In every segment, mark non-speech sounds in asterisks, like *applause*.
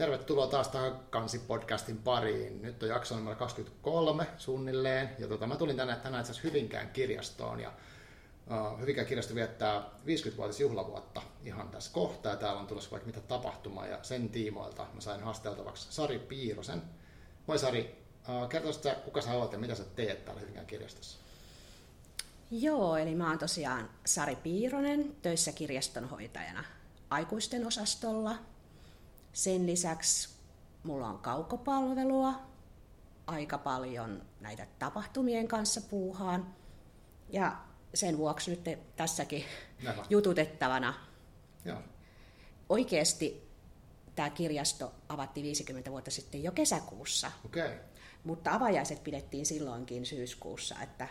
tervetuloa taas tähän Kansi-podcastin pariin. Nyt on jakso numero 23 suunnilleen, ja tota, mä tulin tänne, tänään itse Hyvinkään kirjastoon, ja uh, Hyvinkään kirjasto viettää 50-vuotisjuhlavuotta ihan tässä kohtaa, täällä on tulossa vaikka mitä tapahtumaa, ja sen tiimoilta mä sain haasteltavaksi Sari Piirosen. Moi Sari, uh, kertoisitko kuka sä olet ja mitä sä teet täällä Hyvinkään kirjastossa? Joo, eli mä oon tosiaan Sari Piironen, töissä kirjastonhoitajana aikuisten osastolla. Sen lisäksi mulla on kaukopalvelua, aika paljon näitä tapahtumien kanssa puuhaan. Ja sen vuoksi nyt tässäkin Jaha. jututettavana. Joo. Oikeasti tämä kirjasto avattiin 50 vuotta sitten jo kesäkuussa. Okay. Mutta avajaiset pidettiin silloinkin syyskuussa, että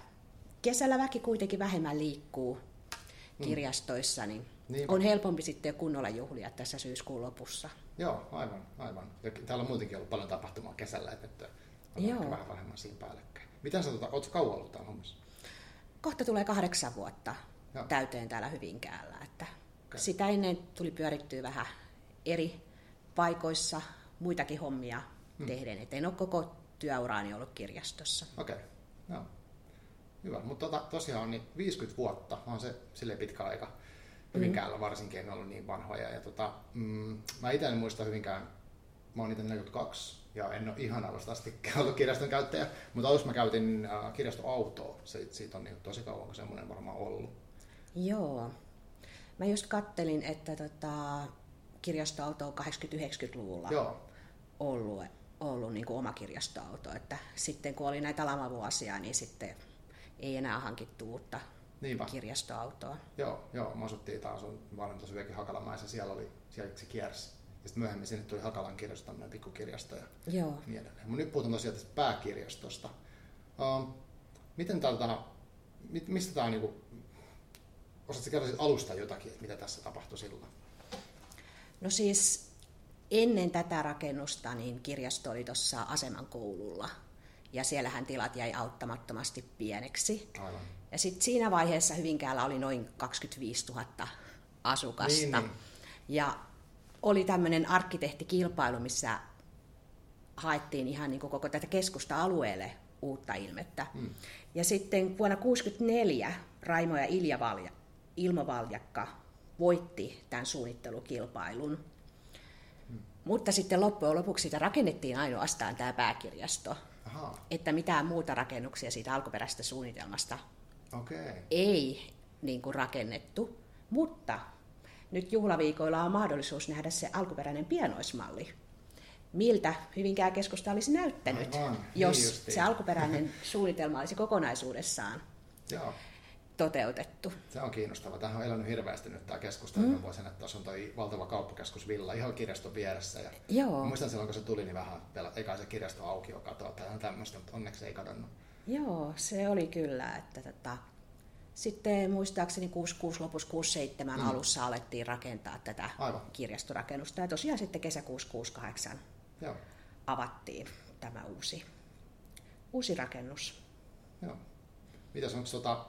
kesällä väki kuitenkin vähemmän liikkuu mm. kirjastoissa, niin Niinpä. on helpompi sitten kunnolla juhlia tässä syyskuun lopussa. Joo, aivan, aivan. Ja täällä on muutenkin ollut paljon tapahtumaa kesällä, että on Joo. vähän vähemmän siinä päällekkäin. Miten sä, tota, ootko kauan ollut täällä hommassa? Kohta tulee kahdeksan vuotta Joo. täyteen täällä Hyvinkäällä. Että okay. Sitä ennen tuli pyörittyä vähän eri paikoissa muitakin hommia hmm. tehden. Et en ole koko työuraani ollut kirjastossa. Okei, okay. Joo. Hyvä, mutta tota, tosiaan niin 50 vuotta on se sille pitkä aika. Hyvinkäällä mm. varsinkin en ollut niin vanhoja. Ja tota, mm, mä itse en muista Hyvinkään, mä oon itse 42 ja en ole ihan alusta asti *laughs* ollut kirjaston käyttäjä, mutta alussa mä käytin äh, kirjastoautoa. Se, siitä on niin tosi kauan, kun semmoinen varmaan ollut. Joo. Mä just kattelin, että tota, kirjastoauto on 80-90-luvulla Joo. ollut, ollut niin kuin oma kirjastoauto. Että sitten kun oli näitä lamavuosia, niin sitten ei enää hankittu uutta Niinpä. kirjastoautoa. Joo, joo, me asuttiin taas vanhan tosi vieläkin Hakalamäessä, siellä oli, siellä se kiersi. Ja sitten myöhemmin sinne tuli Hakalan kirjasto, tämmöinen pikkukirjasto ja joo. niin edelleen. Mutta nyt puhutaan tosiaan tästä pääkirjastosta. Um, miten tältä, mit, mistä tämä on niinku, osaatko kertoa alusta jotakin, että mitä tässä tapahtui silloin? No siis ennen tätä rakennusta niin kirjasto oli tuossa aseman koululla ja siellähän tilat jäi auttamattomasti pieneksi. Aivan. Ja sitten siinä vaiheessa Hyvinkäällä oli noin 25 000 asukasta. Niin, niin. Ja oli tämmöinen arkkitehtikilpailu, missä haettiin ihan niin kuin koko tätä keskusta-alueelle uutta ilmettä. Hmm. Ja sitten vuonna 1964 Raimo ja Ilja Valja, Ilmo Valjakka voitti tämän suunnittelukilpailun. Hmm. Mutta sitten loppujen lopuksi sitä rakennettiin ainoastaan tämä pääkirjasto. Aha. Että mitään muuta rakennuksia siitä alkuperäisestä suunnitelmasta okay. ei niin kuin rakennettu, mutta nyt juhlaviikoilla on mahdollisuus nähdä se alkuperäinen pienoismalli. Miltä Hyvinkään keskusta olisi näyttänyt, Aivan, jos niin se alkuperäinen suunnitelma olisi kokonaisuudessaan Joo. Toteutettu. Se on kiinnostavaa. Tähän on elänyt hirveästi nyt tämä keskusta. Mm. Voisin, että tuossa on tuo valtava kauppakeskus Villa ihan kirjaston vieressä. Ja Joo. Muistan silloin, kun se tuli, niin vähän eikä se kirjasto auki jo katoa tai tämmöistä, mutta onneksi ei kadonnut. Joo, se oli kyllä. Että tota, sitten muistaakseni 66 lopussa 67 mm. alussa alettiin rakentaa tätä Aivan. kirjastorakennusta. Ja tosiaan sitten kesäkuussa 68 Joo. avattiin tämä uusi, uusi rakennus. Joo. Mitäs onko tota,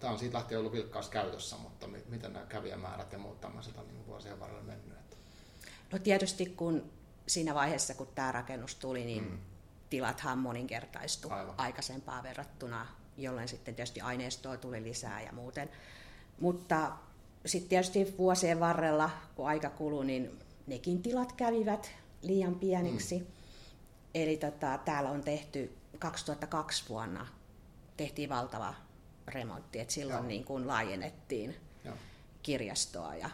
tämä on siitä lähtien ollut vilkkaassa käytössä, mutta miten nämä kävijämäärät ja muut tämmöiset on niin vuosien varrella mennyt? No tietysti kun siinä vaiheessa, kun tämä rakennus tuli, niin mm tilathan moninkertaistu Aivan. aikaisempaa verrattuna, jolloin sitten tietysti aineistoa tuli lisää ja muuten. Mutta sitten tietysti vuosien varrella, kun aika kului, niin nekin tilat kävivät liian pieniksi. Mm. Eli tota, täällä on tehty 2002 vuonna tehtiin valtava remontti, että silloin niin kuin laajennettiin Joo. kirjastoa ja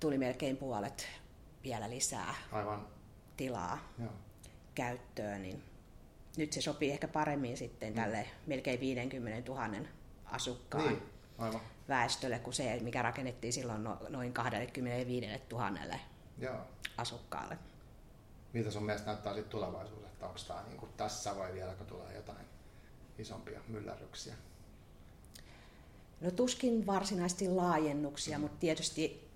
tuli melkein puolet vielä lisää Aivan. tilaa. Joo käyttöön, niin nyt se sopii ehkä paremmin sitten mm. tälle melkein 50 000 asukkaan niin, aivan. väestölle kuin se, mikä rakennettiin silloin no, noin 25 000 Joo. asukkaalle. Miltä sun mielestä näyttää sitten tulevaisuus, että onko tämä niin kuin tässä vai vieläkö tulee jotain isompia myllerryksiä? No tuskin varsinaisesti laajennuksia, mm. mutta tietysti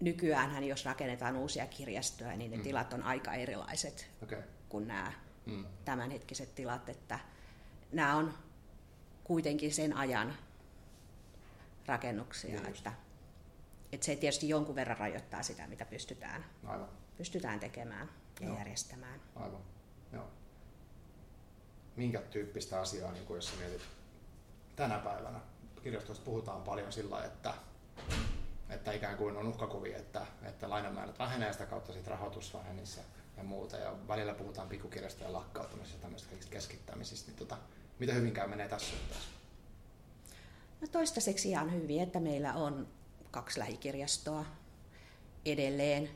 nykyään, jos rakennetaan uusia kirjastoja, niin ne mm. tilat on aika erilaiset okay. kuin nämä mm. tämänhetkiset tilat, että nämä on kuitenkin sen ajan rakennuksia. Niin että Et se tietysti jonkun verran rajoittaa sitä, mitä pystytään, Aivan. pystytään tekemään ja Joo. järjestämään. Aivan. Minkä tyyppistä asiaa, niin kuin jos mietit tänä päivänä? Kirjastosta puhutaan paljon sillä, että, että ikään kuin on uhkakuvia, että, että lainamäärät vähenee sitä kautta sit rahoitus vähenisi ja muuta. Ja välillä puhutaan pikkukirjastojen lakkauttamisesta ja tämmöistä keskittämisistä. Niin tota, mitä hyvinkään menee tässä suhteessa? No toistaiseksi ihan hyvin, että meillä on kaksi lähikirjastoa edelleen.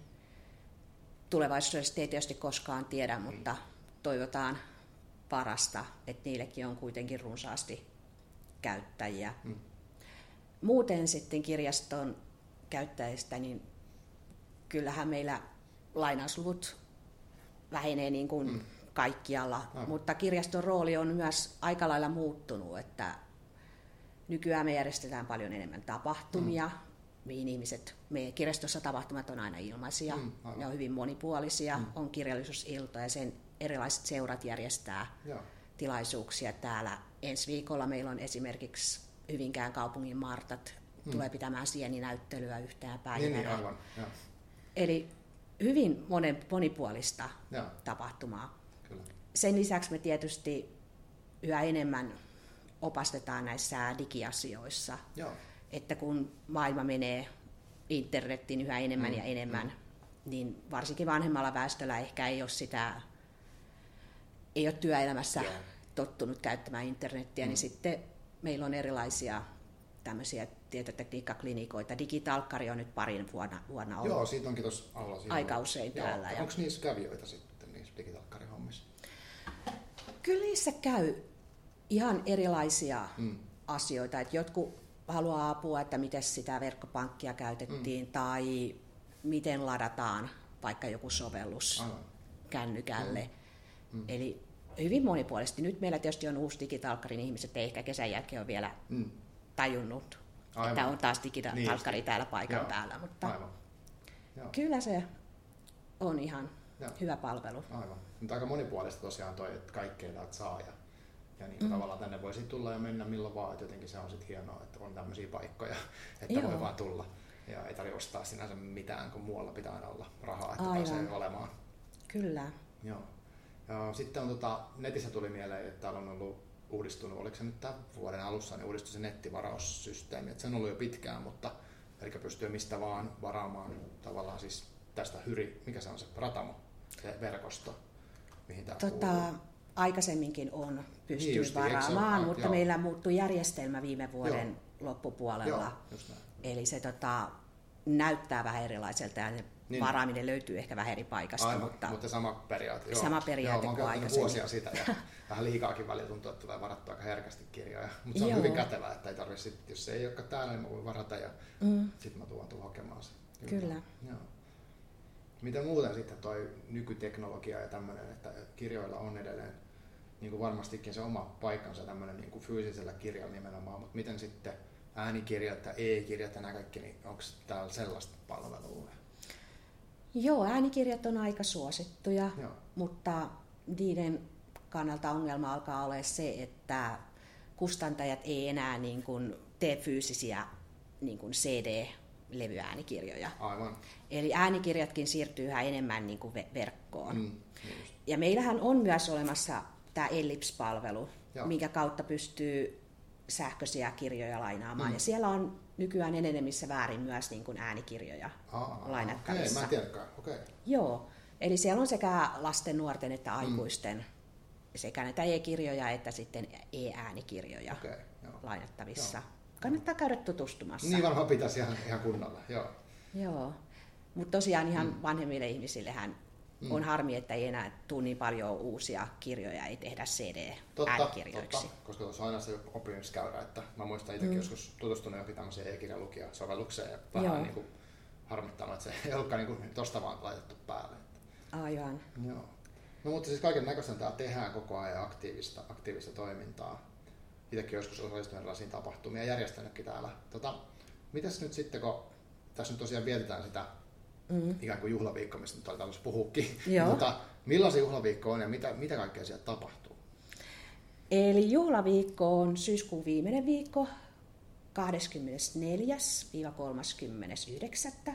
Tulevaisuudessa ei tietysti koskaan tiedä, mutta toivotaan parasta, että niillekin on kuitenkin runsaasti käyttäjiä. Mm. Muuten sitten kirjaston käyttäjistä, niin kyllähän meillä lainausluvut vähenee niin kuin Mm. kaikkialla, Aivan. mutta kirjaston rooli on myös aika lailla muuttunut, että nykyään me järjestetään paljon enemmän tapahtumia, mihin ihmiset, meidän kirjastossa tapahtumat on aina ilmaisia, Mm, aivan. ne on hyvin monipuolisia, on kirjallisuusiltoja, sen erilaiset seurat järjestää Joo. tilaisuuksia täällä. Ensi viikolla meillä on esimerkiksi Hyvinkään kaupungin Martat tulee pitämään sieninäyttelyä yhtenä päivänä. Niin, niin, aivan. Joo. Eli hyvin monen, monipuolista Joo, tapahtumaa. kyllä. Sen lisäksi me tietysti yhä enemmän opastetaan näissä digiasioissa, Joo. että kun maailma menee internettiin yhä enemmän Mm, ja enemmän, niin varsinkin vanhemmalla väestöllä ehkä ei ole sitä, ei ole työelämässä Joo. tottunut käyttämään internettiä, Mm. niin sitten meillä on erilaisia tämmöisiä tietotekniikkaklinikoita. Digitalkkari on nyt parin vuonna, vuonna ollut Joo, siitä onkin tuossa alla. siinä aika on- usein Joo. täällä. Ja Onko niissä kävijöitä sitten niissä digitalkkarihommissa? kyllä niissä käy ihan erilaisia Mm. asioita, että jotkut haluaa apua, että miten sitä verkkopankkia käytettiin mm. tai miten ladataan vaikka joku sovellus Aivan. kännykälle. Mm. Eli hyvin monipuolisesti. Nyt meillä tietysti on uusi digitalkkari, niin ihmiset ei ehkä kesän jälkeen ole vielä Mm. tajunnut, Aivan. että on taas digitalkkari Niin. täällä paikan Joo. päällä. Mutta Aivan. Joo. kyllä se on ihan Joo. hyvä palvelu. Aivan. Mutta aika monipuolista tosiaan toi, että kaikkea täältä saa ja, ja niin mm. tavallaan tänne voi sit tulla ja mennä milloin vaan, että jotenkin se on sitten hienoa, että on tämmöisiä paikkoja, että Joo. voi vaan tulla ja ei tarvitse ostaa sinänsä mitään, kun muualla pitää aina olla rahaa, että Aivan. pääsee olemaan. Kyllä. Joo. Sitten on tota, netissä tuli mieleen, että täällä on ollut uudistunut, oliko se nyt tämän vuoden alussa, niin uudistui se nettivaraussysteemi, että se on ollut jo pitkään, mutta eli pystyy mistä vaan varaamaan tavallaan siis tästä hyri, mikä se on se Ratamo, se verkosto, mihin tämä Tota, kuuluu. aikaisemminkin on Niin pystynyt se varaamaan, ole? mutta Joo. meillä muuttui järjestelmä viime vuoden loppupuolella. Joo, just näin. Eli se tota, näyttää vähän erilaiselta ja se Niin. varaaminen löytyy ehkä vähän eri paikasta, Aivan, mutta, mutta sama periaate. Joo. Sama periaate joo, kuin aikaisemmin. vuosia sitä ja *laughs* vähän liikaakin välillä tuntuu, että tulee varattua aika herkästi kirjoja. Mutta se on Joo. hyvin kätevää, että ei tarvitse sit, jos se ei olekaan täällä, niin mä voin varata ja mm. sitten mä tuon tuon hakemaan sen. Kyllä. Joo. Miten muuten sitten toi nykyteknologia ja tämmöinen, että kirjoilla on edelleen niin kuin varmastikin se oma paikkansa tämmöinen niin kuin fyysisellä kirjalla nimenomaan, mutta miten sitten äänikirjat ja e-kirjat ja nämä kaikki, niin onko täällä sellaista palvelua? Joo, äänikirjat on aika suosittuja, Joo. mutta niiden kannalta ongelma alkaa olla se, että kustantajat ei enää niin kuin tee fyysisiä niin kuin CD-levyäänikirjoja. Aivan. Eli äänikirjatkin siirtyy yhä enemmän niin kuin ve- verkkoon. Mm, just. Ja meillähän on myös olemassa tämä Ellipse-palvelu, Joo. minkä kautta pystyy sähköisiä kirjoja lainaamaan. Mm. Ja siellä on nykyään enenevissä väärin myös niin kuin äänikirjoja Aa, lainattavissa. Okei, mä en tiedäkään. Okei. Joo, eli siellä on sekä lasten, nuorten että aikuisten sekä näitä e-kirjoja että sitten e-äänikirjoja Okei, joo. lainattavissa. Joo. Kannattaa käydä tutustumassa. Niin varmaan pitäisi ihan, ihan kunnolla, joo. Joo, mutta tosiaan ihan mm. vanhemmille ihmisillehän mm. on harmi, että ei enää tule niin paljon uusia kirjoja, ei tehdä Totta, CD-äänikirjoiksi. totta, koska tuossa on aina se oppimiskäyrä, että mä muistan itsekin mm. joskus tutustunut johonkin tämmöiseen e-kirjalukijasovellukseen ja vähän Joo. niin kuin harmittanut, että se ei ollutkaan niin kuin tosta vaan laitettu päälle. Aivan. Joo. No mutta siis kaiken näköistä täällä tehdään koko ajan aktiivista, aktiivista toimintaa. Itsekin joskus osallistunut erilaisiin tapahtumiin ja järjestänytkin täällä. Tota, mitäs nyt sitten, kun tässä nyt tosiaan vietetään sitä mm. ikään kuin juhlaviikkoa, mistä nyt oli tarkoitus puhukin. Joo. *laughs* Mutta millainen se juhlaviikko on ja mitä, mitä kaikkea siellä tapahtuu? Eli juhlaviikko on syyskuun viimeinen viikko. 24-39.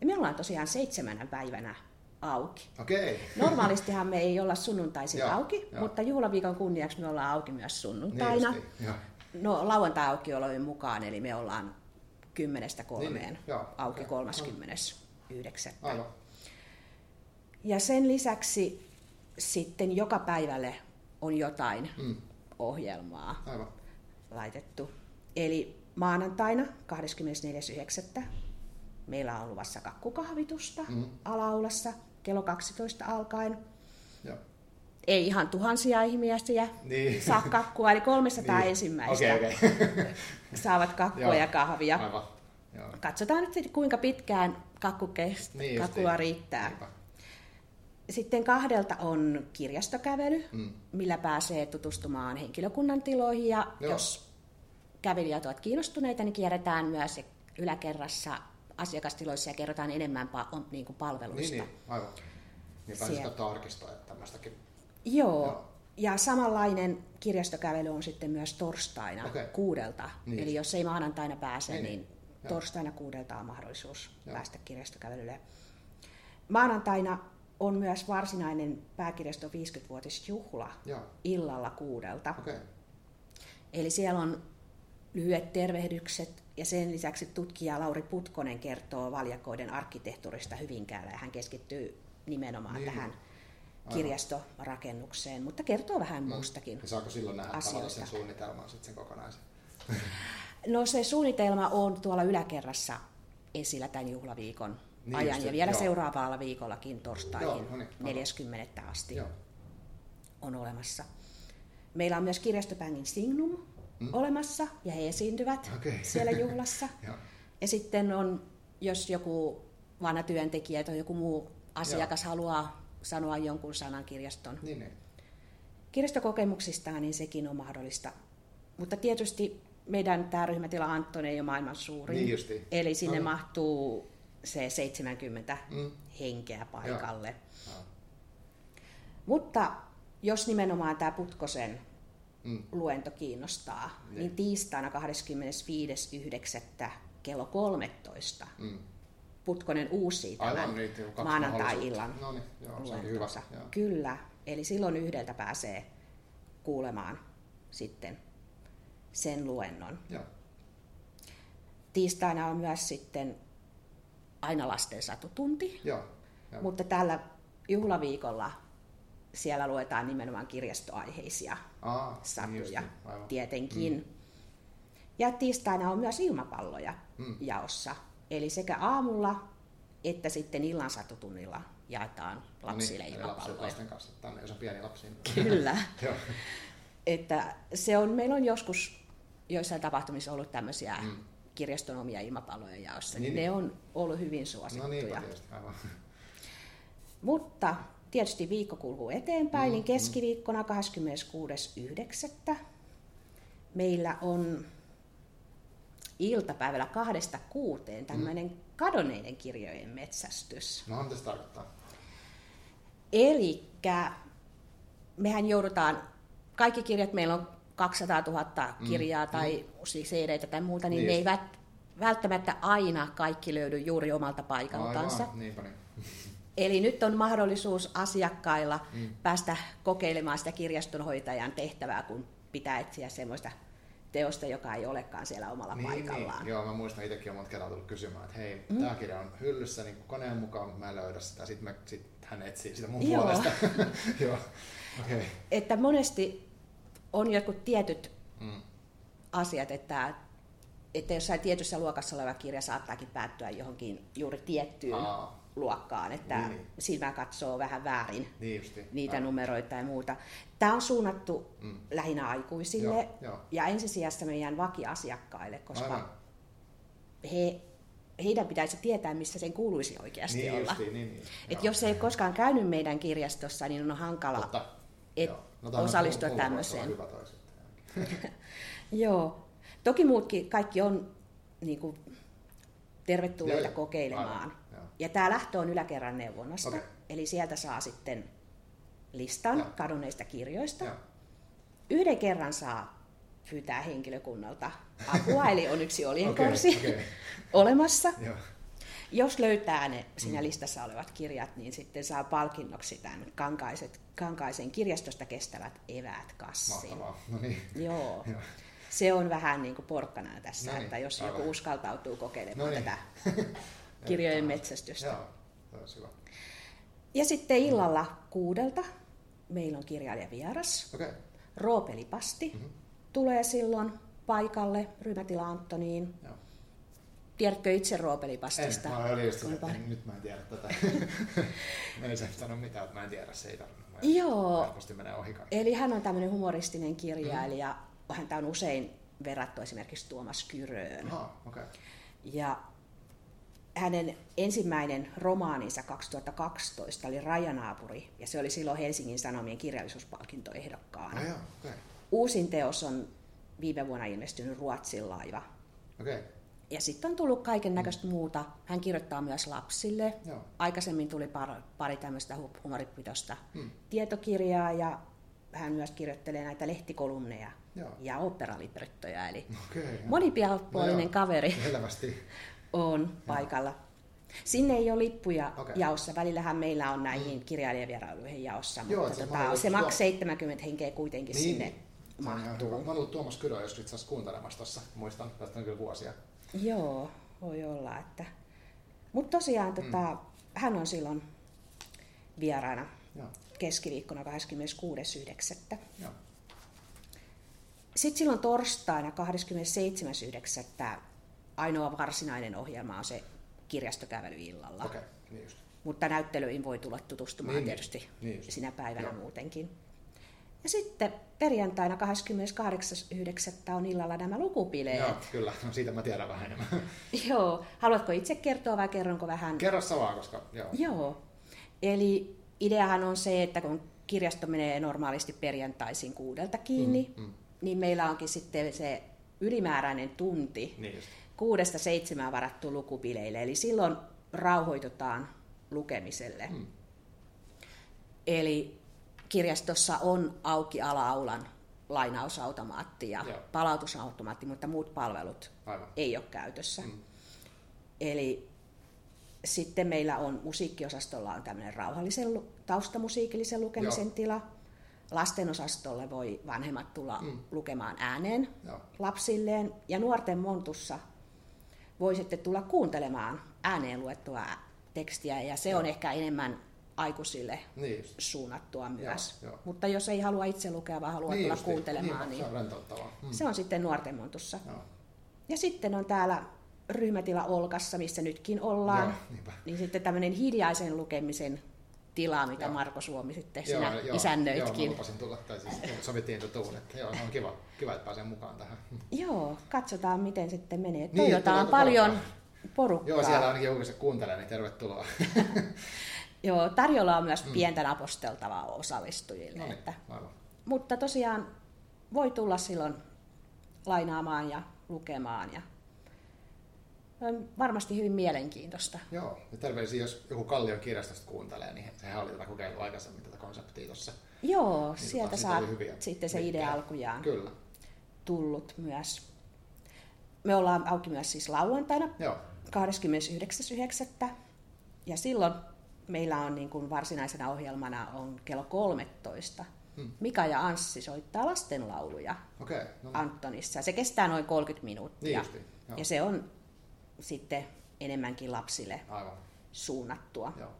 Ja me ollaan tosiaan seitsemänä päivänä auki. Okei. Normaalistihan me ei olla sunnuntaisin Joo, auki, jo. mutta juhlaviikon kunniaksi me ollaan auki myös sunnuntaina. Niin no lauantai-aukiolojen mukaan, eli me ollaan kymmenestä kolmeen niin, auki okay. 39. Aivan. Ja sen lisäksi sitten joka päivälle on jotain mm. ohjelmaa Aivan. laitettu. Eli maanantaina 24.9. meillä on luvassa kakkukahvitusta mm. alaulassa kello 12 alkaen. Ja. Ei ihan tuhansia ihmisiä niin. saa kakkua, eli 300 niin. ensimmäistä okay, okay. *laughs* saavat kakkua ja kahvia. Aivan. Joo. Katsotaan nyt sitten, kuinka pitkään kakku kest, niin kakkua niin. riittää. Niinpä. Sitten kahdelta on kirjastokävely, mm. millä pääsee tutustumaan henkilökunnan tiloihin ja Joo. jos kävelijät ovat kiinnostuneita, niin kierretään myös yläkerrassa asiakastiloissa ja kerrotaan enemmän pa- on, niin kuin palveluista. Niin, niin aivan. Niin pääsee sitä tarkistaa, tämmöistäkin. Joo. Joo. Ja samanlainen kirjastokävely on sitten myös torstaina okay. kuudelta. Niin. Eli jos ei maanantaina pääse, niin, niin, niin torstaina kuudelta on mahdollisuus Joo. päästä kirjastokävelylle. Maanantaina on myös varsinainen pääkirjaston 50-vuotisjuhla Joo. illalla kuudelta. Okay. Eli siellä on lyhyet tervehdykset ja sen lisäksi tutkija Lauri Putkonen kertoo valjakoiden arkkitehtuurista Hyvinkäällä ja hän keskittyy nimenomaan niin. tähän kirjastorakennukseen, mutta kertoo vähän no. muustakin ja Saako silloin nähdä sen suunnitelman sitten sen kokonaisen? *laughs* No se suunnitelma on tuolla yläkerrassa esillä tämän juhlaviikon niin ajan ja vielä joo. seuraavalla viikollakin torstaihin joo, no niin, 40. asti joo. on olemassa. Meillä on myös kirjastopängin Signum mm. olemassa ja he esiintyvät okay. siellä juhlassa. *laughs* ja sitten on, jos joku vanha työntekijä tai joku muu asiakas joo. haluaa sanoa jonkun sanan kirjaston niin, niin. kirjastokokemuksistaan, niin sekin on mahdollista. Mutta tietysti meidän tämä ryhmätila Anton ei ole maailman suurin. Niin justi. Eli sinne no. mahtuu se 70 mm. henkeä paikalle. Joo. Mutta jos nimenomaan tämä Putkosen mm. luento kiinnostaa, niin, niin tiistaina 25.9. kello 13 mm. Putkonen uusi tämän niin, maanantai-illan no niin, joo, hyvä. Joo. Kyllä, eli silloin yhdeltä pääsee kuulemaan sitten sen luennon. Joo. Tiistaina on myös sitten aina lasten satutunti, Joo, jo. mutta tällä juhlaviikolla siellä luetaan nimenomaan kirjastoaiheisia Aa, niin satuja niin tietenkin. Mm. Ja tiistaina on myös ilmapalloja mm. jaossa. Eli sekä aamulla että sitten illan satutunnilla jaetaan lapsille no niin, ilmapalloja. lasten kanssa, jos on pieni lapsi. Kyllä. *laughs* että se on, meillä on joskus joissain tapahtumissa ollut tämmöisiä mm kirjaston omia ilmapalloja jaossa, niin, niin ne on ollut hyvin suosittuja. No aivan. *laughs* Mutta tietysti viikko kuluu eteenpäin, mm, niin keskiviikkona 26.9. meillä on iltapäivällä kahdesta kuuteen tämmöinen mm. kadonneiden kirjojen metsästys. No, mitä se tarkoittaa? Eli mehän joudutaan, kaikki kirjat meillä on 200 000 mm. kirjaa mm. tai mm. cd tai muuta, niin, niin ne eivät välttämättä aina kaikki löydy juuri omalta paikaltansa. Aivan, niin. *laughs* Eli nyt on mahdollisuus asiakkailla mm. päästä kokeilemaan sitä kirjastonhoitajan tehtävää, kun pitää etsiä semmoista teosta, joka ei olekaan siellä omalla niin, niin. paikallaan. Niin. Joo, mä muistan itsekin on monta kertaa tullut kysymään, että hei, mm. tämä kirja on hyllyssä niin koneen mukaan, mutta mä en löydä sitä. Sitten, mä, sit hän etsii sitä mun Joo. puolesta. *laughs* Joo. Okay. Että monesti on jotkut tietyt mm. asiat, että, että jossain tietyssä luokassa oleva kirja saattaakin päättyä johonkin juuri tiettyyn Aa. luokkaan, että niin. niin. silmä katsoo vähän väärin niin justi. niitä Aa. numeroita ja muuta. Tämä on suunnattu mm. lähinnä aikuisille joo, joo. ja ensisijassa meidän vakiasiakkaille, koska Aivan. he heidän pitäisi tietää, missä sen kuuluisi oikeasti niin olla. Justiin, niin, niin. Et jos ei koskaan käynyt meidän kirjastossa, niin on hankala Totta. No, osallistua tämmöiseen. Hyvä *laughs* Joo. Toki muutkin kaikki on niin kuin, tervetulleita kokeilemaan. Aivan, ja tämä lähtö on yläkerran neuvonnasta, okay. eli sieltä saa sitten listan Joo. kadonneista kirjoista. Joo. Yhden kerran saa pyytää henkilökunnalta apua, *laughs* eli on yksi oljenkorsi okay, *laughs* okay. olemassa. Joo. Jos löytää ne siinä listassa olevat kirjat, niin sitten saa palkinnoksi tämän kankaiset, kankaisen kirjastosta kestävät eväät kassin. Mahtavaa. No niin. Joo. *laughs* Joo. Se on vähän niin kuin porkkana tässä, No niin, että jos aivan. joku uskaltautuu kokeilemaan No niin. tätä *laughs* kirjojen metsästystä. Joo, hyvä. Ja sitten illalla kuudelta meillä on kirjailijavieras. Okay. Roope Lipasti Mhm. tulee silloin paikalle ryhmätila Antoniin. Joo. Tiedätkö itse Roope En, mä olin just, että nyt mä en tiedä tätä. *laughs* mä en sano mitään, että mä en tiedä, se ei tarvinnut. Joo. Menee ohi. Eli hän on tämmöinen humoristinen kirjailija. Mm. Häntä on usein verrattu esimerkiksi Tuomas Kyröön. Aha. Okay. Ja hänen ensimmäinen romaaninsa 2012 oli Rajanaapuri, ja se oli silloin Helsingin Sanomien kirjallisuuspalkintoehdokkaana. Joo, okei. Okay. Uusin teos on viime vuonna ilmestynyt Ruotsin laiva. Okei. Okay. Ja sitten on tullut kaiken näköistä muuta. Hän kirjoittaa myös lapsille. Joo. Aikaisemmin tuli pari, pari tämmöistä hu- humoripitoista Hmm. tietokirjaa ja hän myös kirjoittelee näitä lehtikolumneja Joo. ja operalibrettoja. Eli joo. monipuolinen No kaveri *laughs* Selvästi. on paikalla. Sinne ei ole lippuja Okei. jaossa. Välillähän meillä on näihin kirjailijavierailuihin jaossa, Joo, mutta se tota, se tuo- maks 70 henkeä kuitenkin Niin, sinne niin. Mahtuu. Mä oon ollut Tuomas Kyrö joskus itse asiassa kuuntelemassa tuossa, muistan, tästä on kyllä vuosia. Joo, voi olla. Että... Mutta tosiaan tota, Mm. hän on silloin vieraana Joo, keskiviikkona 26.9. joo. Sitten silloin torstaina 27.9. ainoa varsinainen ohjelma on se kirjastokävely illalla. Okei, okay. niin just. Mutta näyttelyihin voi tulla tutustumaan Niin, tietysti niin sinä päivänä Joo. muutenkin. Ja sitten perjantaina 28.9. on illalla nämä lukupileet. Joo, kyllä. No siitä mä tiedän vähän enemmän. *laughs* Joo. Haluatko itse kertoa vai kerronko vähän? Kerro sä vaan, koska joo. Joo. Eli ideahan on se, että kun kirjasto menee normaalisti perjantaisin kuudelta kiinni, Mm, mm. niin meillä onkin sitten se ylimääräinen tunti Niin just. kuudesta seitsemään varattu lukupileille. Eli silloin rauhoitutaan lukemiselle. Mm. Eli kirjastossa on auki ala-aulan lainausautomaatti ja Joo. palautusautomaatti, mutta muut palvelut Aivan. ei ole käytössä. Mm. Eli sitten meillä on musiikkiosastolla on tämmöinen rauhallisen taustamusiikillisen lukemisen Joo. tila. Lastenosastolle voi vanhemmat tulla Mm. lukemaan ääneen Joo. lapsilleen. Ja nuorten montussa voi sitten tulla kuuntelemaan ääneen luettua tekstiä, ja se on ehkä enemmän aikuisille Niin suunnattua myös. joo. Mutta jos ei halua itse lukea, vaan haluaa tulla justiin. kuuntelemaan, niin, niin se on. Mm. se on sitten nuorten montussa. Joo. Ja sitten on täällä ryhmätila Olkassa, missä nytkin ollaan. Joo, niinpä. Niin sitten tämmöinen hiljaisen lukemisen tila, mitä Joo. Marko Suomi sitten sinä isännöitkin. Joo, mä tulla, tai siis *laughs* sovittiin se tuun, että joo, se on kiva, kiva että pääsee mukaan tähän. Joo, katsotaan miten sitten menee. Niin, Toivotaan paljon porukkaa? porukkaa. Joo, siellä ainakin joku se kuuntelee, niin tervetuloa. *laughs* Joo, tarjolla on myös pientä naposteltavaa osallistujille. Mm. no niin, että, aivan. mutta tosiaan voi tulla silloin lainaamaan ja lukemaan. Ja on varmasti hyvin mielenkiintoista. Joo, ja terveisiä, jos joku Kallion kirjastosta kuuntelee, niin sehän oli tätä kokeillut aikaisemmin tätä konseptia tuossa. Joo, Niin sieltä tota, saa sitten se idea alkujaan Kyllä, tullut myös. Me ollaan auki myös siis lauantaina joo, 29.9. Ja silloin meillä on niin kuin varsinaisena ohjelmana on kello 13. Hmm. Mika ja Anssi soittaa lastenlauluja. Okay, no, niin. Antonissa. Se kestää noin 30 minuuttia. Niin justiin, joo. ja se on sitten enemmänkin lapsille aivan, suunnattua. joo.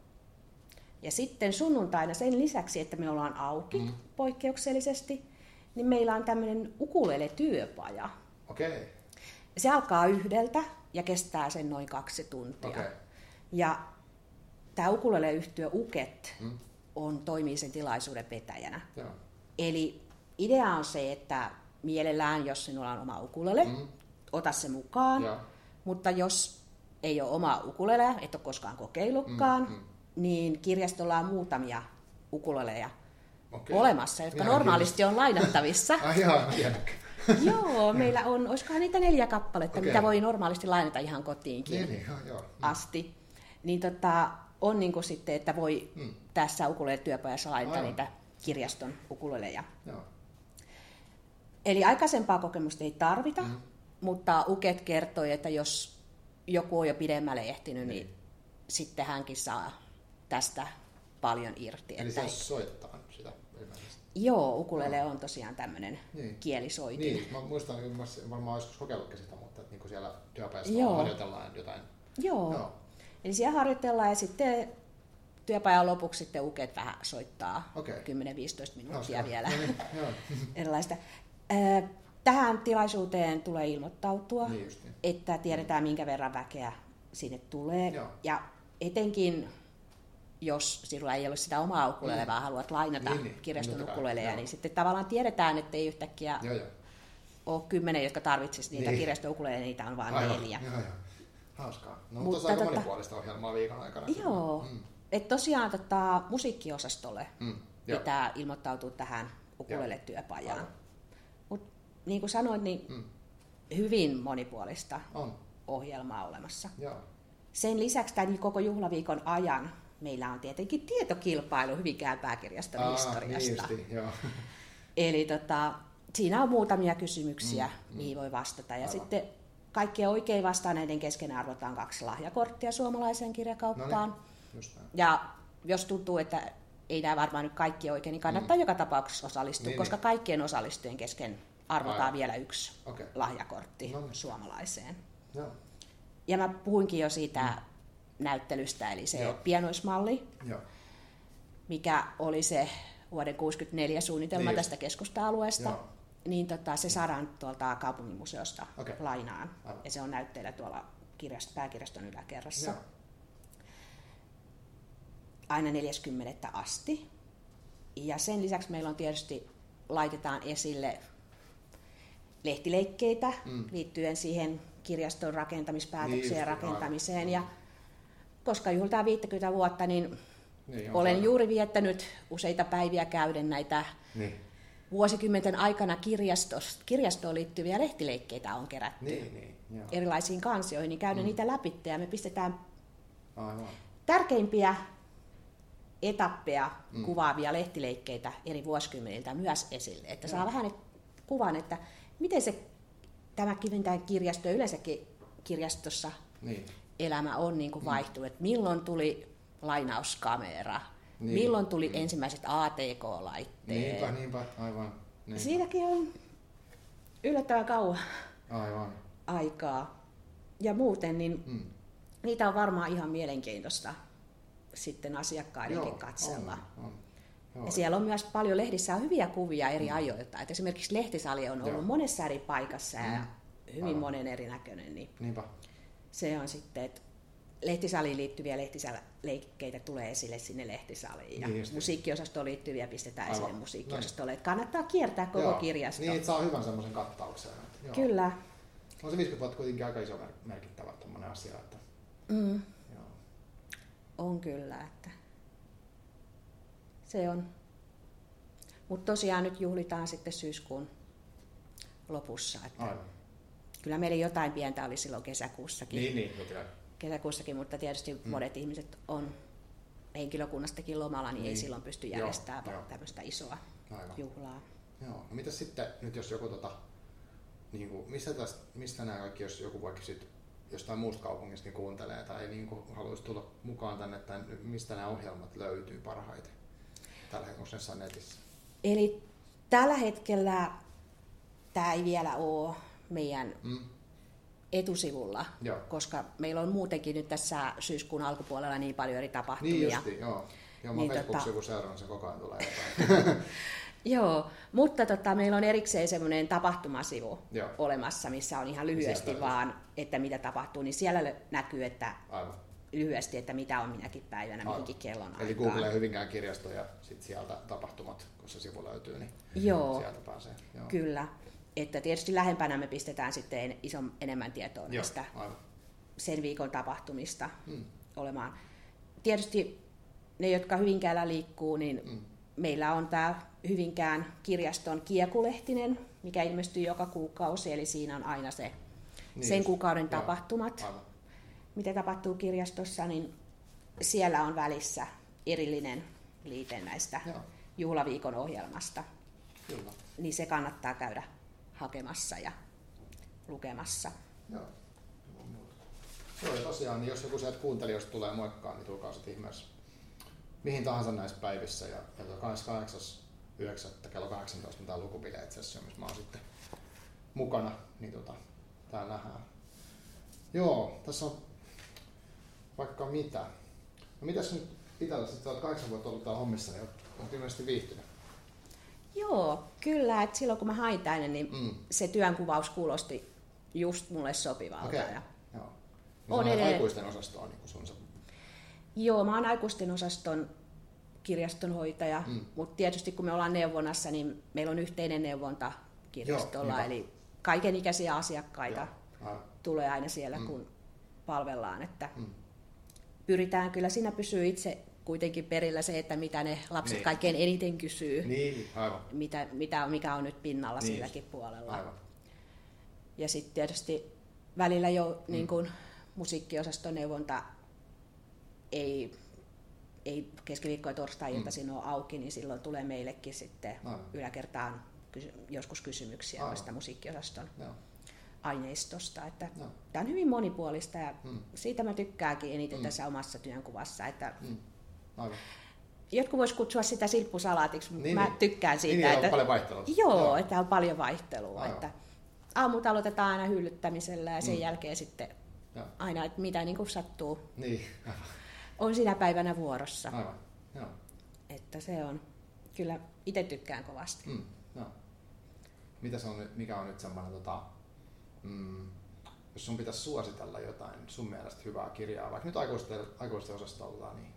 Ja sitten sunnuntaina sen lisäksi, että me ollaan auki Mm. poikkeuksellisesti, niin meillä on tämmöinen ukulele-työpaja. Okay. Se alkaa yhdeltä ja kestää sen noin kaksi tuntia. okei. Ja tämä ukulele-yhtiö Uket Mm. on, toimii sen tilaisuuden vetäjänä. Joo, Eli idea on se, että mielellään, jos sinulla on oma ukulele, Mm. ota se mukaan. joo, Mutta jos ei ole oma ukulele, et ole koskaan kokeillutkaan, Mm, mm. niin kirjastolla on muutamia ukuleleja okei. olemassa, jotka Ihan normaalisti on lainattavissa. *laughs* Ai joo, tiedäkö. *laughs* Joo, meillä on, olisikohan niitä neljä kappaletta, Okei. mitä voi normaalisti lainata ihan kotiinkin Niin, niin, joo, joo. asti. Niin tota, on niin kuin sitten, että voi Mm. tässä ukulele-työpajassa laittaa Aivan. niitä kirjaston ukuleleja. Joo, Eli aikaisempaa kokemusta ei tarvita, mm. mutta Uket kertoi, että jos joku on jo pidemmälle ehtinyt, niin, niin sitten hänkin saa tästä paljon irti. Eli että... se soittaa sitä Joo, ukulele on tosiaan tämmöinen niin. kielisoitin. Niin, mä muistan, varmaan joskus kokeillutkin sitä, mutta että niin siellä työpajassa Joo. harjoitellaan jotain. Joo. Joo. Eli siellä harjoitellaan ja sitten työpajan lopuksi sitten uket vähän soittaa okay. 10-15 minuuttia no, vielä no niin, *laughs* erilaista. Tähän tilaisuuteen tulee ilmoittautua, niin että tiedetään minkä verran väkeä sinne tulee. Joo. Ja etenkin jos sinulla ei ole sitä omaa ukulelea, mm. vaan haluat lainata niin, niin. kirjaston ukuleleja, niin sitten tavallaan tiedetään, että ei yhtäkkiä joo, joo. ole kymmenen, jotka tarvitsisivat niitä niin. kirjaston ukuleleja, niitä on vain neljä. Joo, joo. Hauskaa. No, mutta tuossa aika tota, monipuolista ohjelmaa viikon aikana. Joo. Mm. Et tosiaan tota, musiikkiosastolle mm. pitää ilmoittautua tähän ukulele-työpajaan. Mutta niin kuin sanoin, niin mm. hyvin monipuolista on. ohjelmaa olemassa. Joo. Sen lisäksi tämän koko juhlaviikon ajan meillä on tietenkin tietokilpailu Hyvinkään pääkirjaston Aa, historiasta. Niin justi, joo. Eli tota, siinä on muutamia kysymyksiä, mm, mm. mihin voi vastata. Ja Aivan. sitten kaikkien oikein vastaaneiden kesken arvotaan kaksi lahjakorttia suomalaiseen kirjakauppaan. No niin, ja jos tuntuu, että ei nämä varmaan nyt kaikki oikein, niin kannattaa mm. joka tapauksessa osallistua, niin, koska niin. kaikkien osallistujien kesken arvotaan Aivan. vielä yksi okay. lahjakortti no niin. suomalaiseen. Joo. Ja mä puhuinkin jo siitä mm näyttelystä, eli se Joo. pianoismalli, Joo. mikä oli se vuoden 1964 suunnitelma niin tästä keskusta-alueesta, Joo. Niin tota, se saadaan tuolta kaupunginmuseosta okay. lainaan. Aivan. Ja se on näytteillä tuolla kirjast, pääkirjaston yläkerrassa. Joo. Aina 40 asti. Ja sen lisäksi meillä on tietysti, laitetaan esille lehtileikkeitä mm. liittyen siihen kirjaston rakentamispäätökseen niin, ja rakentamiseen. Ja koska juhlitaan 50 vuotta, niin, niin olen juuri viettänyt useita päiviä käyden näitä niin. Vuosikymmenten aikana kirjastoon liittyviä lehtileikkeitä on kerätty niin, niin, erilaisiin kansioihin, niin käydään mm. niitä läpi ja me pistetään Aivan. tärkeimpiä etappeja mm. kuvaavia lehtileikkeitä eri vuosikymmeniltä myös esille, että saa vähän kuvan, että miten se tämä Kivintään kirjasto yleensäkin kirjastossa niin elämä on niin kuin mm. vaihtunut. Että milloin tuli lainauskamera, niin. milloin tuli mm. ensimmäiset ATK-laitteet. Niinpä, niinpä, aivan. Niinpä. Siitäkin on yllättävän kauan aivan. aikaa. Ja muuten, niin mm. niitä on varmaan ihan mielenkiintoista sitten asiakkaidenkin Joo, katsella. On, on. Joo. Ja siellä on myös paljon lehdissä on hyviä kuvia eri mm. ajoilta. Et esimerkiksi lehtisali on ollut Joo. monessa eri paikassa mm. ja hyvin Aivan. monen erinäköinen. Niin Niinpä se on sitten, että lehtisaliin liittyviä lehtisaleikkeitä tulee esille sinne lehtisaliin ja niin musiikkiosastoon liittyviä pistetään Aivan. esille musiikkiosastolle. Että kannattaa kiertää koko Joo. kirjasto. Niin, että saa hyvän semmoisen kattauksen. Joo. Kyllä. On se 50 vuotta kuitenkin aika iso merkittävä asia. Että... Mm. Joo. On kyllä, että se on. Mutta tosiaan nyt juhlitaan sitten syyskuun lopussa. Että Aivan kyllä meillä jotain pientä oli silloin kesäkuussakin. Niin, niin, kyllä. Kesäkuussakin, mutta tietysti mm. monet ihmiset on henkilökunnastakin lomalla, niin, niin. ei silloin pysty järjestämään Joo, tämmöistä isoa Aivan. juhlaa. Joo. No mitä sitten nyt jos joku, tota, niin kuin, mistä, tästä, mistä nämä kaikki, jos joku vaikka sit jostain muusta kaupungista kuuntelee tai niin kuin haluaisi tulla mukaan tänne, että mistä nämä ohjelmat löytyy parhaiten tällä hetkellä netissä? Eli tällä hetkellä tämä ei vielä ole meidän mm. Etusivulla, joo. koska meillä on muutenkin nyt tässä syyskuun alkupuolella niin paljon eri tapahtumia. Niin justi, joo. Joo, mä niin Facebook-sivu tota... seuraan, se koko ajan tulee *laughs* Joo, mutta tota, meillä on erikseen semmoinen tapahtumasivu Joo. olemassa, missä on ihan lyhyesti Sieltä vaan, että mitä tapahtuu, niin siellä näkyy, että Aivan. lyhyesti, että mitä on minäkin päivänä, Aivan. mihinkin kellon Eli. Google Hyvinkään kirjasto ja sitten sieltä tapahtumat, kun se sivu löytyy, niin Joo. sieltä pääsee. Joo. Kyllä että tietysti lähempänä me pistetään sitten ison, enemmän tietoa näistä aivan. sen viikon tapahtumista hmm. olemaan. Tietysti ne, jotka Hyvinkäällä liikkuu, niin hmm. meillä on tämä Hyvinkään kirjaston kiekulehtinen, mikä ilmestyy joka kuukausi, eli siinä on aina se niin sen just. kuukauden Joo, tapahtumat, aivan. mitä tapahtuu kirjastossa, niin siellä on välissä erillinen liite näistä Joo. juhlaviikon ohjelmasta. Kyllä. Niin se kannattaa käydä hakemassa ja lukemassa. Joo. Joo, tosiaan, niin jos joku sieltä kuuntelijoista tulee moikkaan, niin tulkaa sitten ihmeessä mihin tahansa näissä päivissä. Ja, ja 28.9. kello 18 on tämä lukubileet sessio, missä mä oon sitten mukana, niin tota, täällä nähdään. Joo, tässä on vaikka mitä. No mitäs nyt itsellä sitten olet kahdeksan vuotta ollut täällä hommissa, niin olet ilmeisesti viihtynyt? Joo, kyllä. Et silloin kun mä hain tänne, niin mm. se työnkuvaus kuulosti just mulle sopivalta. Okay. Ja Joo. on edelleen... aikuisten osastoa niin sun se... Joo, mä oon aikuisten osaston kirjastonhoitaja, mm. mutta tietysti kun me ollaan neuvonnassa, niin meillä on yhteinen neuvonta kirjastolla, Joo, eli kaikenikäisiä asiakkaita Joo. tulee aina siellä, mm. kun palvellaan. Että mm. Pyritään kyllä, siinä pysyy itse kuitenkin perillä se, että mitä ne lapset niin. kaikkein eniten kysyy, niin, aivan. Mitä, mitä, mikä on nyt pinnalla niin. silläkin puolella. Aivan. Ja sitten tietysti välillä jo mm. niin kun, musiikkiosaston neuvonta ei, ei keskiviikko- ja torstai-iltaisin mm. ole auki, niin silloin tulee meillekin sitten aivan. yläkertaan kysy- joskus kysymyksiä aivan. noista musiikkiosaston Joo. aineistosta. Että Tämä on hyvin monipuolista ja mm. siitä mä tykkääkin eniten mm. tässä omassa työnkuvassa. Että mm Aivan. Jotkut vois kutsua sitä silppusalaatiksi, mutta niin, mä niin. tykkään siitä. Niin, että, on paljon vaihtelua. Joo, joo, että on paljon vaihtelua. Aivan. Että aamut aloitetaan aina hyllyttämisellä ja sen mm. jälkeen sitten joo. aina, että mitä niin kuin sattuu. Niin. on sinä päivänä vuorossa. Aivan. Joo. Että se on, kyllä itse tykkään kovasti. Mm. Joo. Mitä se on, mikä on nyt semmoinen, tota, mm, jos sun pitäisi suositella jotain sun mielestä hyvää kirjaa, vaikka nyt aikuisten, aikuisten osastolta, niin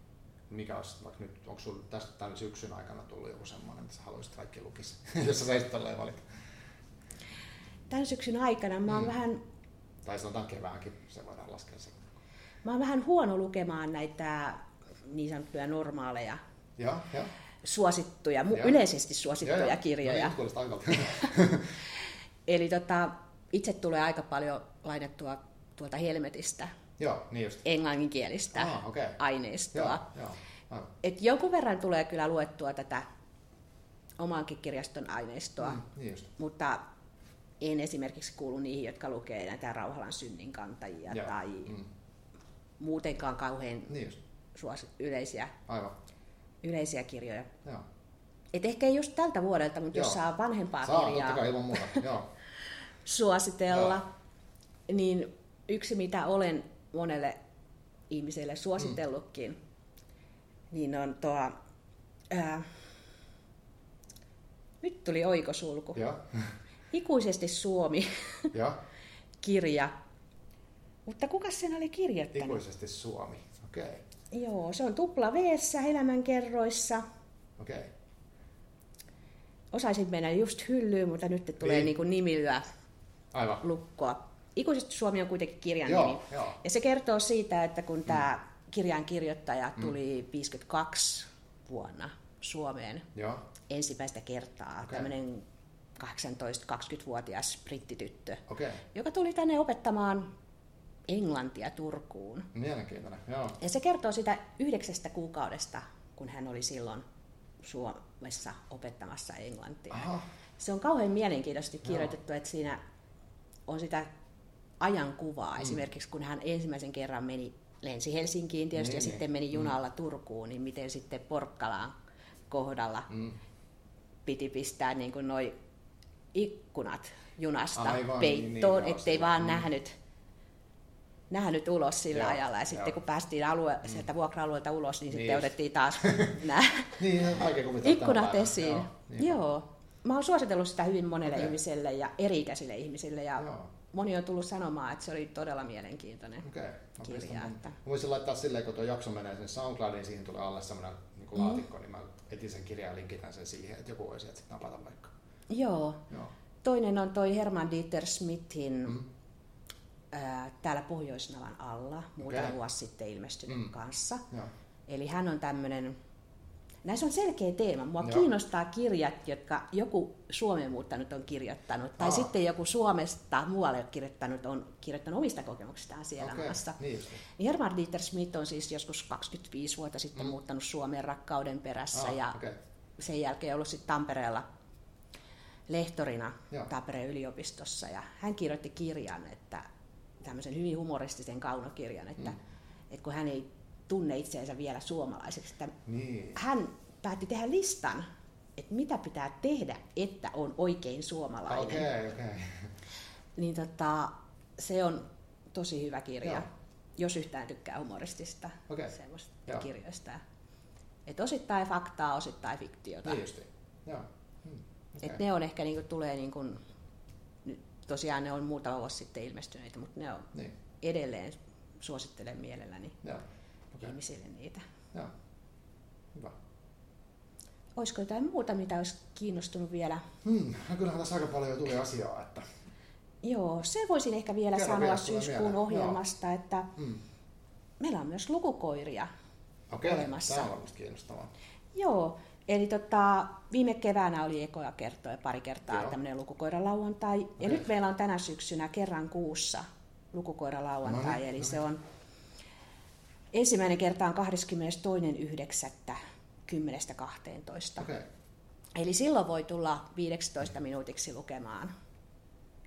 mikä olisi vaikka nyt, onko sinulla tästä tämän syksyn aikana tullut joku semmoinen, että sä haluaisit kaikki lukisi, *laughs* jos sä saisit tolleen valita? Tämän syksyn aikana mä oon mm. vähän... Tai sanotaan keväänkin, se voidaan laskea se. Mä oon vähän huono lukemaan näitä niin sanottuja normaaleja, ja, ja. suosittuja, ja. yleisesti suosittuja ja, kirjoja. No, *laughs* Eli tota, itse tulee aika paljon lainettua tuolta Helmetistä Joo, niin just. englanninkielistä ah, okay. aineistoa. Joo, joo. Et jonkun verran tulee kyllä luettua tätä omankin kirjaston aineistoa, mm, niin just. mutta en esimerkiksi kuulu niihin, jotka lukee näitä Rauhalan synninkantajia Joo. tai mm. muutenkaan kauhean niin suos, yleisiä, Aivan. yleisiä kirjoja. Joo. Et ehkä just tältä vuodelta, mutta Joo. jos saa vanhempaa saa, kirjaa kai, ilman muuta. Joo. *laughs* suositella, Joo. niin yksi mitä olen monelle ihmiselle suositellutkin, mm. niin on tuo... Ää, nyt tuli oikosulku. Ja. Ikuisesti Suomi ja. kirja. Mutta kuka sen oli kirjoittanut? Ikuisesti Suomi, okei. Okay. Joo, se on tupla v elämänkerroissa. Okei. Okay. Osaisin mennä just hyllyyn, mutta nyt tulee niin. Niin nimillä Aivan. lukkoa. Ikuisesti Suomi on kuitenkin kirjan joo, nimi. Joo. Ja se kertoo siitä, että kun mm. tämä kirjan kirjoittaja mm. tuli mm. 52 vuonna Suomeen joo. ensimmäistä kertaa, okay. tämmöinen 18-20-vuotias brittityttö, okay. joka tuli tänne opettamaan englantia Turkuun. Mielenkiintoinen, joo. Ja se kertoo sitä yhdeksästä kuukaudesta, kun hän oli silloin Suomessa opettamassa englantia. Aha. Se on kauhean mielenkiintoisesti kirjoitettu, joo. että siinä on sitä ajankuvaa. Mm. Esimerkiksi kun hän ensimmäisen kerran meni, lensi Helsinkiin tietysti niin, ja niin. sitten meni junalla mm. Turkuun, niin miten sitten Porkkalaan kohdalla mm. piti pistää niin kuin noi ikkunat junasta Aivan, peittoon, niin, niin, ettei vaan mm. nähnyt, nähnyt ulos sillä joo, ajalla. Ja sitten joo. kun päästiin alue, mm. sieltä vuokra-alueelta ulos, niin, niin sitten otettiin taas *laughs* nämä niin, ikkunat esiin. Joo, niin joo. Mä oon suositellut sitä hyvin monelle okay. ihmiselle ja eri-ikäisille ihmisille. Ja joo moni on tullut sanomaan, että se oli todella mielenkiintoinen okay. kirja. Että... Mä voisin laittaa silleen, kun tuo jakso menee sinne SoundCloudiin, siihen tulee alle semmoinen niin mm. laatikko, niin mä etin sen kirjan ja linkitän sen siihen, että joku voisi sitten napata vaikka. Joo. Joo. Toinen on toi Herman Dieter Smithin mm. ää, täällä Pohjoisnavan alla, muutama okay. vuosi sitten ilmestynyt mm. kanssa. Joo. Eli hän on tämmöinen Näissä on selkeä teema. Mua Joo. kiinnostaa kirjat, jotka joku Suomeen muuttanut on kirjoittanut, tai Aa. sitten joku Suomesta muualle kirjoittanut on kirjoittanut omista kokemuksistaan siellä okay. maassa. Niin, niin Herman Dieter Smith on siis joskus 25 vuotta sitten mm. muuttanut Suomeen rakkauden perässä, Aa, ja okay. sen jälkeen ollut sitten Tampereella lehtorina Joo. Tampereen yliopistossa ja hän kirjoitti kirjan, että tämmöisen hyvin humoristisen kaunokirjan, että, mm. että kun hän ei tunne itseensä vielä suomalaiseksi, että niin. hän päätti tehdä listan, että mitä pitää tehdä, että on oikein suomalainen. Okay, okay. Niin tota, se on tosi hyvä kirja, Joo. jos yhtään tykkää humoristista okay. semmoista Joo. kirjoista. Et osittain faktaa, osittain fiktiota. Niin justi. Joo. Hmm. Okay. Et ne on ehkä niinku, tulee niinku, tosiaan ne on muutama vuosi sitten ilmestyneitä, mutta ne on niin. edelleen suosittelen mielelläni Joo. Okay. ihmisille niitä. Joo. Hyvä. Olisiko jotain muuta, mitä olisi kiinnostunut vielä? Hmm. Kyllähän tässä aika paljon tuli asiaa. Että... Joo, se voisin ehkä vielä Kerro sanoa vielä syyskuun ohjelmasta, Joo. että hmm. meillä on myös lukukoiria Okei, olemassa. tämä on kiinnostavaa. Joo, eli tota, viime keväänä oli ekoja kertoja pari kertaa Joo. tämmöinen lukukoiralauantai. Okay. Ja nyt meillä on tänä syksynä kerran kuussa lukukoiralauantai, no, niin, eli no. se on ensimmäinen kerta on 22.9. 10.12. Okay. Eli silloin voi tulla 15 minuutiksi lukemaan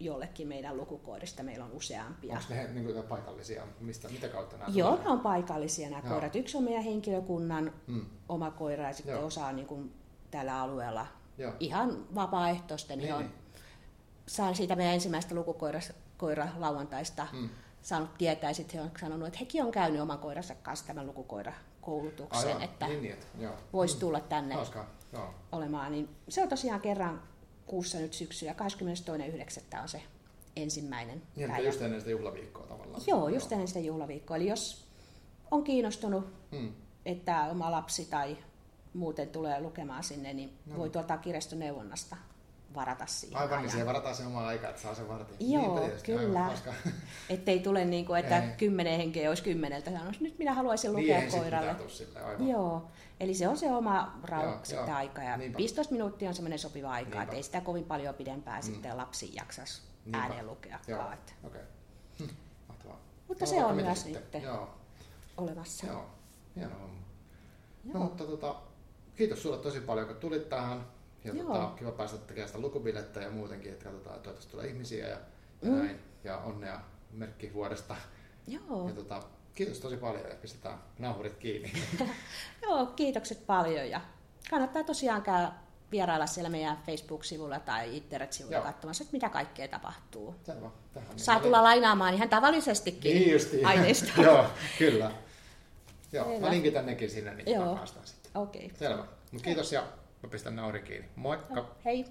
jollekin meidän lukukoirista. Meillä on useampia. Onko ne niin kuin, paikallisia? Mistä, mitä kautta nämä Joo, ne on paikallisia nämä Joo. koirat. Yksi on meidän henkilökunnan mm. oma koira ja sitten Joo. osa on niin kuin, tällä alueella Joo. ihan vapaaehtoisten. Niin, ihan, niin. Saan siitä meidän ensimmäistä lukukoira lauantaista mm. Saanut tietää ja sitten he on sanonut, että hekin on käynyt oman koiransa kanssa tämän lukukoirakoulutuksen, Aivan. että niin, että voisi mm. tulla tänne Hauskaa. Joo. olemaan. Niin se on tosiaan kerran kuussa nyt syksyllä, 22.9. on se ensimmäinen niin, päivä. just ennen sitä juhlaviikkoa tavallaan. Joo, just Joo. ennen sitä juhlaviikkoa. Eli jos on kiinnostunut, hmm. että oma lapsi tai muuten tulee lukemaan sinne, niin no. voi tuolta kirjastoneuvonnasta varata siihen. Aivan, niin siihen varataan se oma aika, että saa sen vartin. Joo, tietysti, kyllä. Että ei tule niin kuin, että ei. kymmenen henkeä olisi kymmeneltä. Sanoisi, nyt minä haluaisin lukea niin, koiralle. Sille, aivan. Joo, eli se on se oma rauha sitten aika. Ja Niinpä. 15 minuuttia on semmoinen sopiva aika, että ei sitä kovin paljon pidempään mm. sitten lapsi jaksaisi ääneen lukea. Joo, okay. *laughs* hm. Mutta no, se on myös nyt Joo. olemassa. Joo, hieno homma. No, mutta tota, kiitos sulle tosi paljon, kun tulit tähän. Ja tota, kiva päästä tekemään sitä lukubilettä ja muutenkin, että katsotaan, että toivottavasti tulee ihmisiä ja, ja mm. näin. Ja onnea merkki vuodesta. Joo. Ja tota, kiitos tosi paljon ja pistetään nauhurit kiinni. *laughs* Joo, kiitokset paljon ja kannattaa tosiaan käydä vierailla siellä meidän Facebook-sivulla tai internet-sivulla Joo. katsomassa, että mitä kaikkea tapahtuu. Selvä. Tähän Saa tulla oli... lainaamaan ihan tavallisestikin niin justiin. *laughs* aineista. Joo, kyllä. Joo, mä linkitän nekin sinne, niin Joo. päästään sitten. Okei. Okay. Selvä. Mut kiitos ja Mä pistän nauri kiinni. Moikka! Hei!